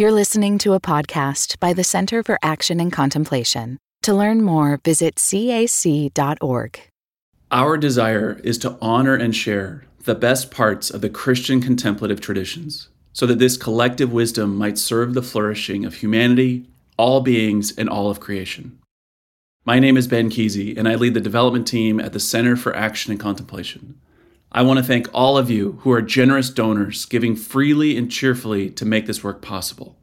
You're listening to a podcast by the Center for Action and Contemplation. To learn more, visit cac.org. Our desire is to honor and share the best parts of the Christian contemplative traditions so that this collective wisdom might serve the flourishing of humanity, all beings, and all of creation. My name is Ben Kesey, and I lead the development team at the Center for Action and Contemplation. I want to thank all of you who are generous donors, giving freely and cheerfully to make this work possible.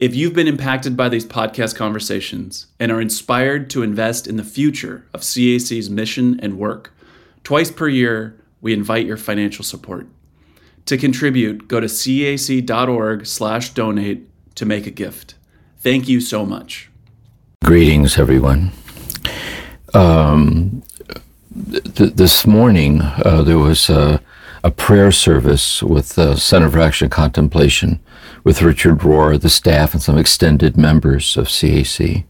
If you've been impacted by these podcast conversations and are inspired to invest in the future of CAC's mission and work, twice per year we invite your financial support. To contribute, go to cac.org/donate to make a gift. Thank you so much. Greetings, everyone. Um, th- this morning uh, there was a, a, prayer service with the Center for Action Contemplation with Richard Rohr, the staff, and some extended members of CAC.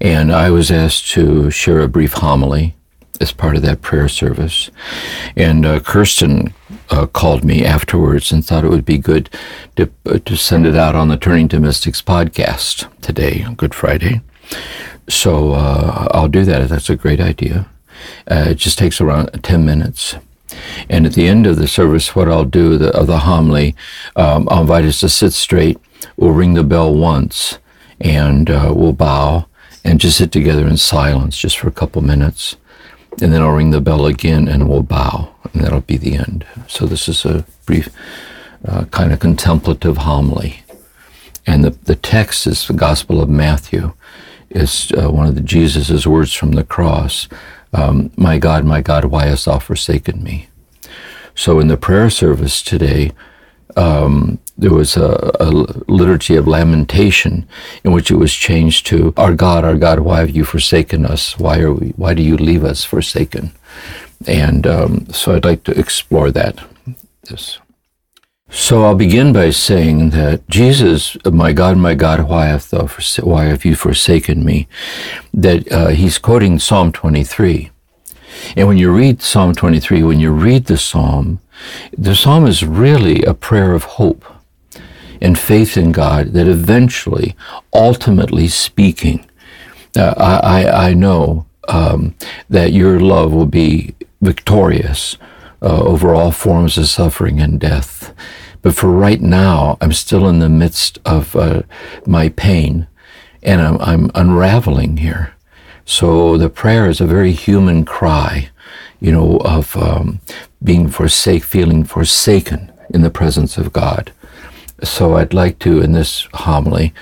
And I was asked to share a brief homily as part of that prayer service. And uh, Kirsten uh, called me afterwards and thought it would be good to, uh, to send it out on the Turning to Mystics podcast today, Good Friday. So uh, I'll do that. That's a great idea. Uh, it just takes around 10 minutes. And at the end of the service, what I'll do, the, of the homily, um, I'll invite us to sit straight. We'll ring the bell once and uh, we'll bow and just sit together in silence just for a couple minutes. And then I'll ring the bell again and we'll bow, and that'll be the end. So this is a brief uh, kind of contemplative homily. And the, the text is the Gospel of Matthew. It's uh, one of Jesus' words from the cross um, My God, my God, why hast thou forsaken me? So in the prayer service today, um, there was a, a, liturgy of lamentation in which it was changed to our god our god why have you forsaken us? Why are we why do you leave us forsaken? And um, so i'd like to explore that this so i'll begin by saying that jesus my god my god why have thou why have you forsaken me that uh, he's quoting psalm 23 and when you read psalm 23 when you read the psalm the psalm is really a prayer of hope and faith in God that eventually, ultimately speaking, uh, I, I, know um, that your love will be victorious uh, over all forms of suffering and death. But for right now, I'm still in the midst of uh, my pain and I'm, I'm unraveling here. So the prayer is a very human cry, you know, of um, being forsake, feeling forsaken in the presence of God. So I'd like to, in this homily,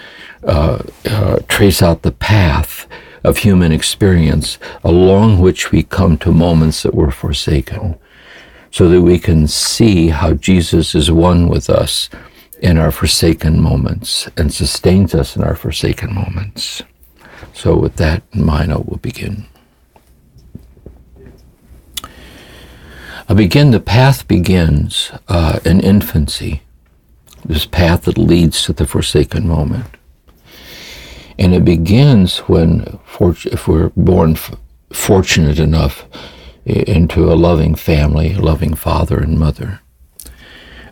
uh, uh, trace out the path of human experience along which we come to moments that we're forsaken, so that we can see how Jesus is one with us in our forsaken moments and sustains us in our forsaken moments. So, with that in mind, I will begin. I begin, the path begins uh, in infancy this path that leads to the forsaken moment. And it begins when, if we're born fortunate enough into a loving family, a loving father and mother,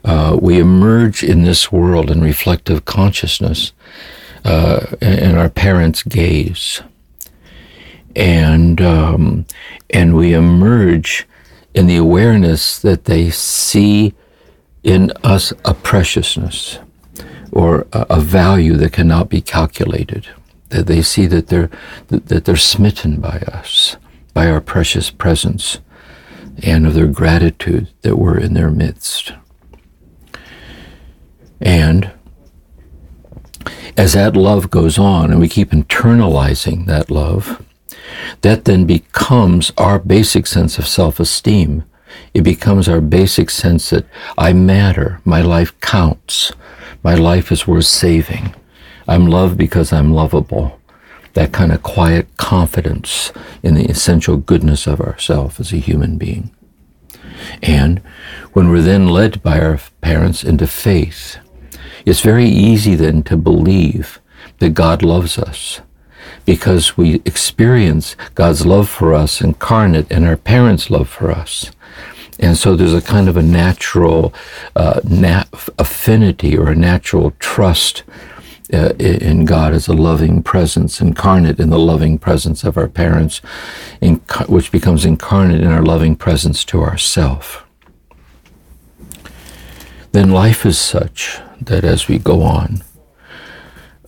uh, we emerge in this world in reflective consciousness uh, in our parents' gaze. And, um, and we emerge in the awareness that they see in us a preciousness or a, a value that cannot be calculated. That they see that they're that they're smitten by us, by our precious presence, and of their gratitude that we're in their midst. And as that love goes on and we keep internalizing that love, that then becomes our basic sense of self esteem it becomes our basic sense that I matter, my life counts, my life is worth saving. I'm loved because I'm lovable. That kind of quiet confidence in the essential goodness of ourself as a human being. And when we're then led by our parents into faith, it's very easy then to believe that God loves us because we experience God's love for us incarnate in our parents' love for us. And so there's a kind of a natural uh, affinity or a natural trust uh, in God as a loving presence, incarnate in the loving presence of our parents, which becomes incarnate in our loving presence to ourself. Then life is such that as we go on,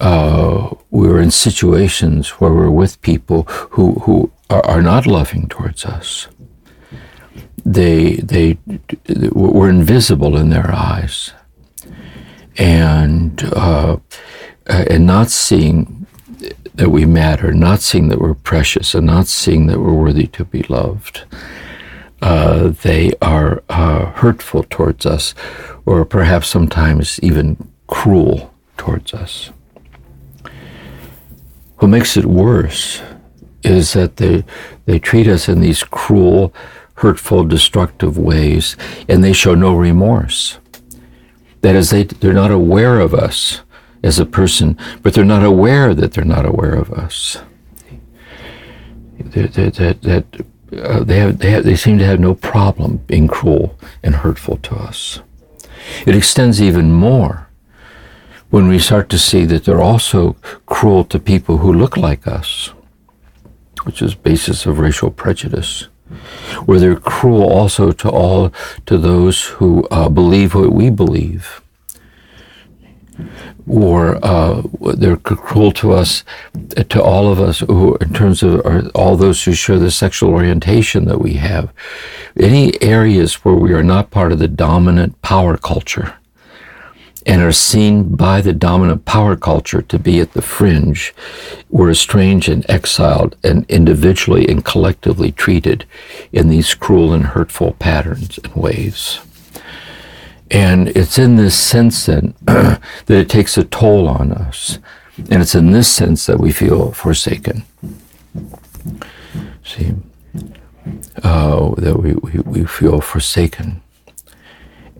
uh, we're in situations where we're with people who, who are, are not loving towards us. They, they, we're invisible in their eyes. And, uh, and not seeing that we matter, not seeing that we're precious, and not seeing that we're worthy to be loved. Uh, they are uh, hurtful towards us, or perhaps sometimes even cruel towards us. What makes it worse is that they, they treat us in these cruel, hurtful, destructive ways, and they show no remorse. That is, they, they're not aware of us as a person, but they're not aware that they're not aware of us. That, that, that uh, they, have, they, have, they seem to have no problem being cruel and hurtful to us. It extends even more when we start to see that they're also cruel to people who look like us, which is basis of racial prejudice, where they're cruel also to all to those who uh, believe what we believe, or uh, they're cruel to us, to all of us who, in terms of our, all those who share the sexual orientation that we have, any areas where we are not part of the dominant power culture and are seen by the dominant power culture to be at the fringe, were estranged and exiled and individually and collectively treated in these cruel and hurtful patterns and ways. And it's in this sense then that it takes a toll on us. And it's in this sense that we feel forsaken. See, uh, that we, we, we feel forsaken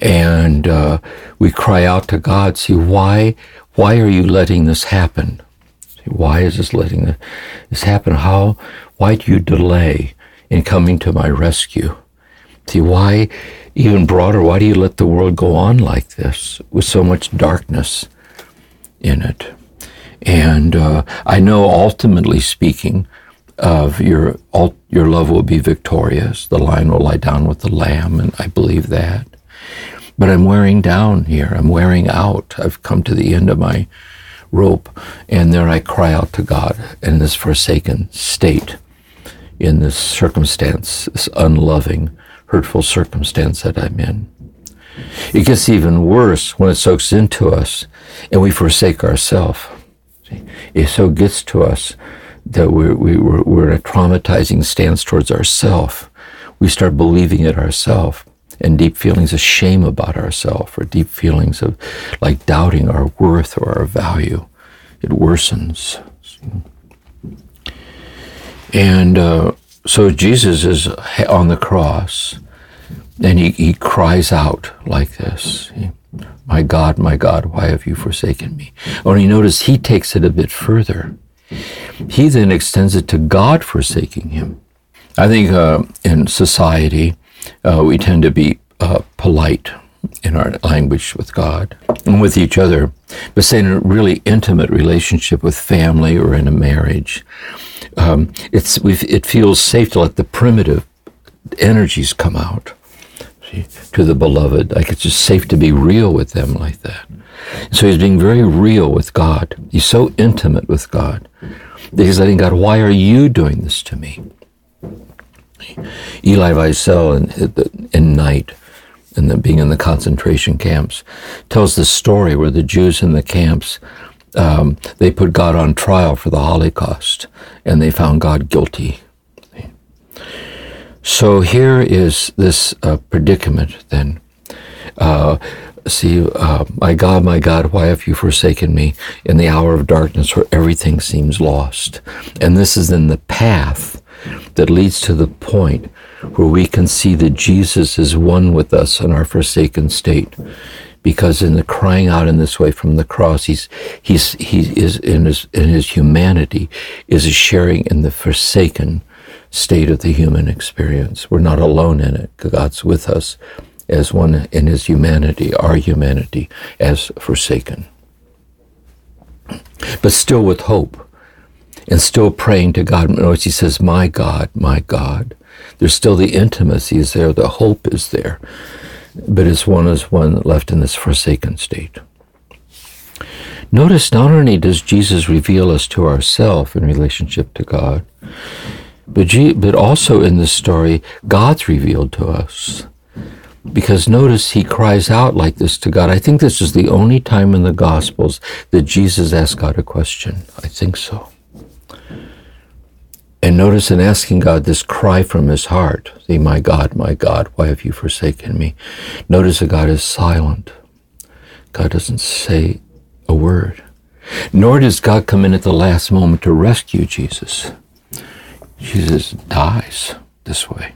and uh, we cry out to God, see, why, why are you letting this happen? See, why is this letting this happen? How, why do you delay in coming to my rescue? See, why, even broader, why do you let the world go on like this with so much darkness in it? And uh, I know, ultimately speaking, of your your love will be victorious. The lion will lie down with the lamb, and I believe that. But I'm wearing down here. I'm wearing out. I've come to the end of my rope. And there I cry out to God in this forsaken state, in this circumstance, this unloving, hurtful circumstance that I'm in. It gets even worse when it soaks into us and we forsake ourselves. It so gets to us that we're, we, are we we're in a traumatizing stance towards ourself. We start believing it ourselves and deep feelings of shame about ourselves or deep feelings of like doubting our worth or our value. It worsens. And uh, so Jesus is on the cross and he, he cries out like this My God, my God, why have you forsaken me? Only notice he takes it a bit further. He then extends it to God forsaking him. I think uh, in society, uh, we tend to be uh, polite in our language with God and with each other, but say in a really intimate relationship with family or in a marriage, um, it's it feels safe to let the primitive energies come out see, to the beloved. Like it's just safe to be real with them like that. So he's being very real with God. He's so intimate with God that he's letting God, why are you doing this to me? Elie Wiesel in, in Night, and being in the concentration camps, tells the story where the Jews in the camps um, they put God on trial for the Holocaust, and they found God guilty. So here is this uh, predicament. Then, uh, see, uh, my God, my God, why have you forsaken me in the hour of darkness where everything seems lost? And this is in the path that leads to the point where we can see that Jesus is one with us in our forsaken state. Because in the crying out in this way from the cross, he's, he's, he is in his, in his humanity, is sharing in the forsaken state of the human experience. We're not alone in it. God's with us as one in his humanity, our humanity, as forsaken. But still with hope and still praying to God. Notice he says, My God, my God. There's still the intimacy is there, the hope is there. But it's one as one left in this forsaken state. Notice not only does Jesus reveal us to ourselves in relationship to God, but, G- but also in this story, God's revealed to us. Because notice he cries out like this to God. I think this is the only time in the Gospels that Jesus asks God a question. I think so. And notice in asking God this cry from his heart, the my God, my God, why have you forsaken me? Notice that God is silent. God doesn't say a word. Nor does God come in at the last moment to rescue Jesus. Jesus dies this way.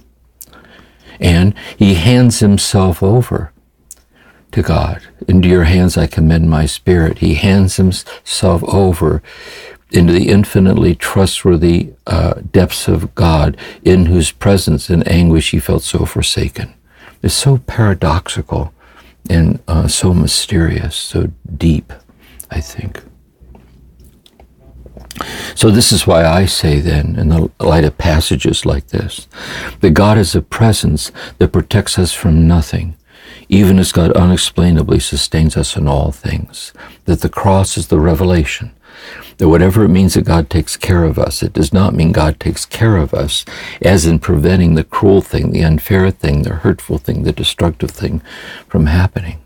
And he hands himself over to God. Into your hands I commend my spirit. He hands himself over into the infinitely trustworthy uh, depths of God, in whose presence and anguish he felt so forsaken. It's so paradoxical and uh, so mysterious, so deep, I think. So, this is why I say then, in the light of passages like this, that God is a presence that protects us from nothing, even as God unexplainably sustains us in all things, that the cross is the revelation that whatever it means that God takes care of us, it does not mean God takes care of us as in preventing the cruel thing, the unfair thing, the hurtful thing, the destructive thing from happening.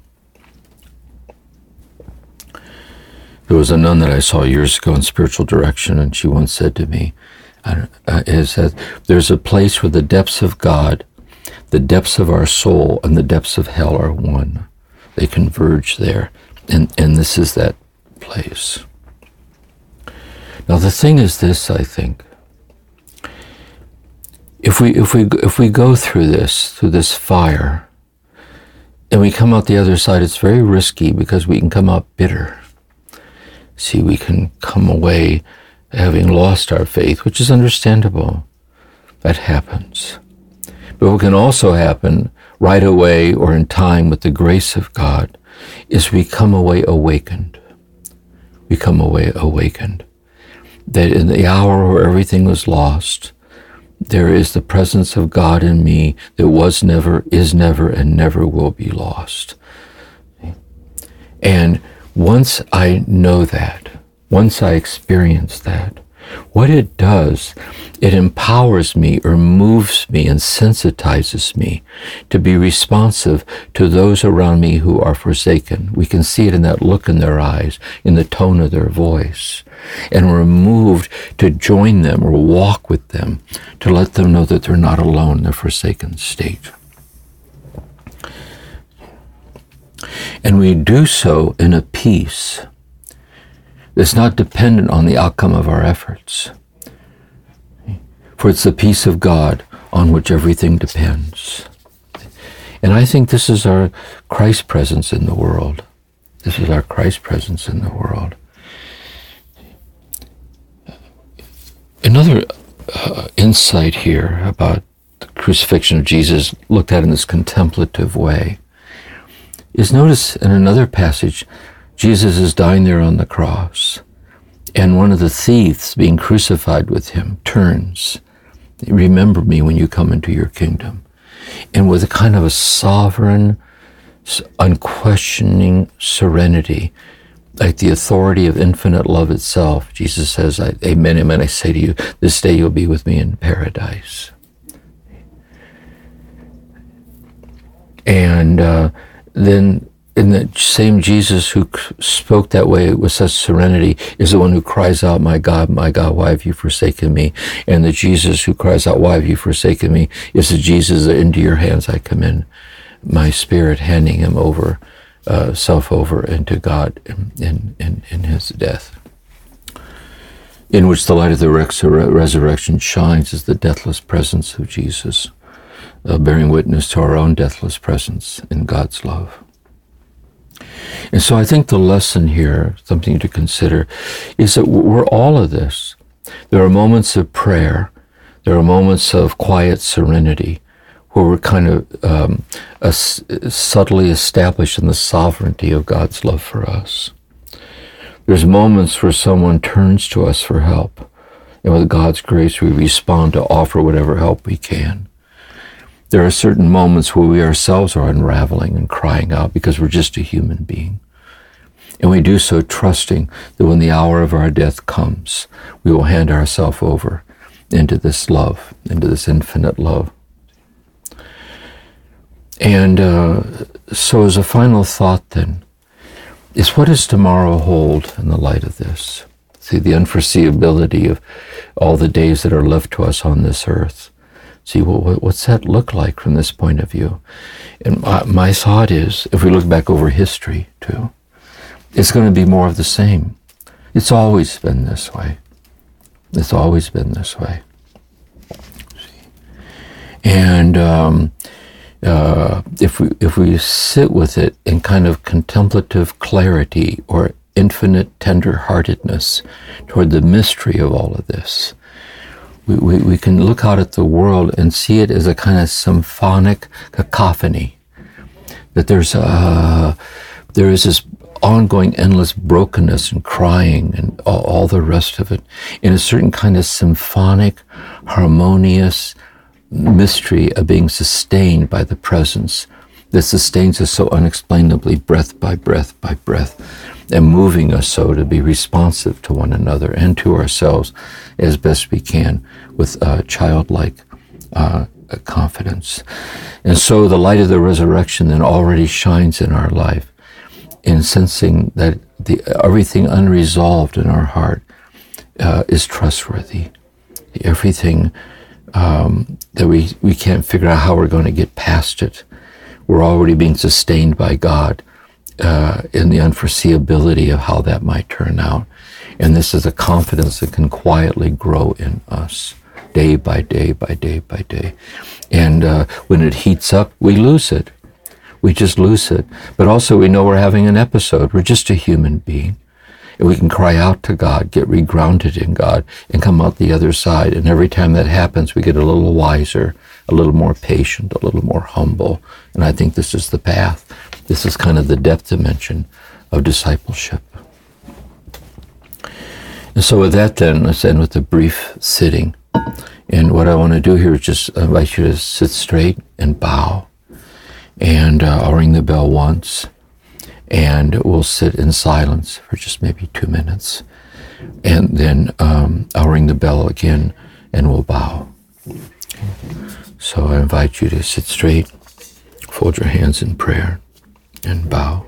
There was a nun that I saw years ago in spiritual direction, and she once said to me, uh, "Is that there's a place where the depths of God, the depths of our soul, and the depths of hell are one. They converge there, and and this is that place." Now the thing is this, I think. If we if we if we go through this through this fire and we come out the other side, it's very risky because we can come out bitter. See, we can come away having lost our faith, which is understandable. That happens. But what can also happen right away or in time with the grace of God is we come away awakened. We come away awakened that in the hour where everything was lost, there is the presence of God in me that was never, is never, and never will be lost. And once I know that, once I experience that, what it does, it empowers me or moves me and sensitizes me to be responsive to those around me who are forsaken. We can see it in that look in their eyes, in the tone of their voice. And we're moved to join them or walk with them to let them know that they're not alone in their forsaken state. And we do so in a peace that's not dependent on the outcome of our efforts. For it's the peace of God on which everything depends. And I think this is our Christ presence in the world. This is our Christ presence in the world. Another uh, insight here about the crucifixion of Jesus, looked at in this contemplative way, is notice in another passage Jesus is dying there on the cross, and one of the thieves being crucified with him turns. Remember me when you come into your kingdom. And with a kind of a sovereign, unquestioning serenity, like the authority of infinite love itself, Jesus says, Amen, amen, I say to you, this day you'll be with me in paradise. And uh, then and the same Jesus who spoke that way with such serenity is the one who cries out, My God, my God, why have you forsaken me? And the Jesus who cries out, Why have you forsaken me? is the Jesus that into your hands I commend my spirit, handing him over, uh, self over into God in, in, in, in his death. In which the light of the resurrection shines as the deathless presence of Jesus, uh, bearing witness to our own deathless presence in God's love. And so I think the lesson here, something to consider, is that we're all of this. There are moments of prayer There are moments of quiet serenity where we're kind of um, subtly established in the sovereignty of God's love for us. There's moments where someone turns to us for help, and with God's grace, we respond to offer whatever help we can. There are certain moments where we ourselves are unraveling and crying out because we're just a human being. And we do so trusting that when the hour of our death comes, we will hand ourselves over into this love, into this infinite love. And uh, so, as a final thought, then, is what does tomorrow hold in the light of this? See, the unforeseeability of all the days that are left to us on this earth. See, well, what's that look like from this point of view? And my, my thought is, if we look back over history too, it's going to be more of the same. It's always been this way. It's always been this way. See? And um, uh, if we if we sit with it in kind of contemplative clarity or infinite tenderheartedness toward the mystery of all of this, we, we, we can look out at the world and see it as a kind of symphonic cacophony. That there's a, there is this ongoing endless brokenness and crying and all, all the rest of it in a certain kind of symphonic, harmonious, mystery of being sustained by the presence that sustains us so unexplainably, breath by breath by breath, and moving us so to be responsive to one another and to ourselves as best we can with uh, childlike uh, confidence. And so the light of the resurrection then already shines in our life in sensing that the, everything unresolved in our heart uh, is trustworthy. Everything um, that we, we can't figure out how we're going to get past it. We're already being sustained by God uh, in the unforeseeability of how that might turn out. And this is a confidence that can quietly grow in us day by day by day by day. And uh, when it heats up, we lose it. We just lose it. But also, we know we're having an episode. We're just a human being. And we can cry out to God, get regrounded in God, and come out the other side. And every time that happens, we get a little wiser, a little more patient, a little more humble. And I think this is the path. This is kind of the depth dimension of discipleship. And so, with that, then, let's end with a brief sitting. And what I want to do here is just invite you to sit straight and bow. And uh, I'll ring the bell once and we'll sit in silence for just maybe two minutes. And then um, I'll ring the bell again and we'll bow. So I invite you to sit straight, fold your hands in prayer, and bow.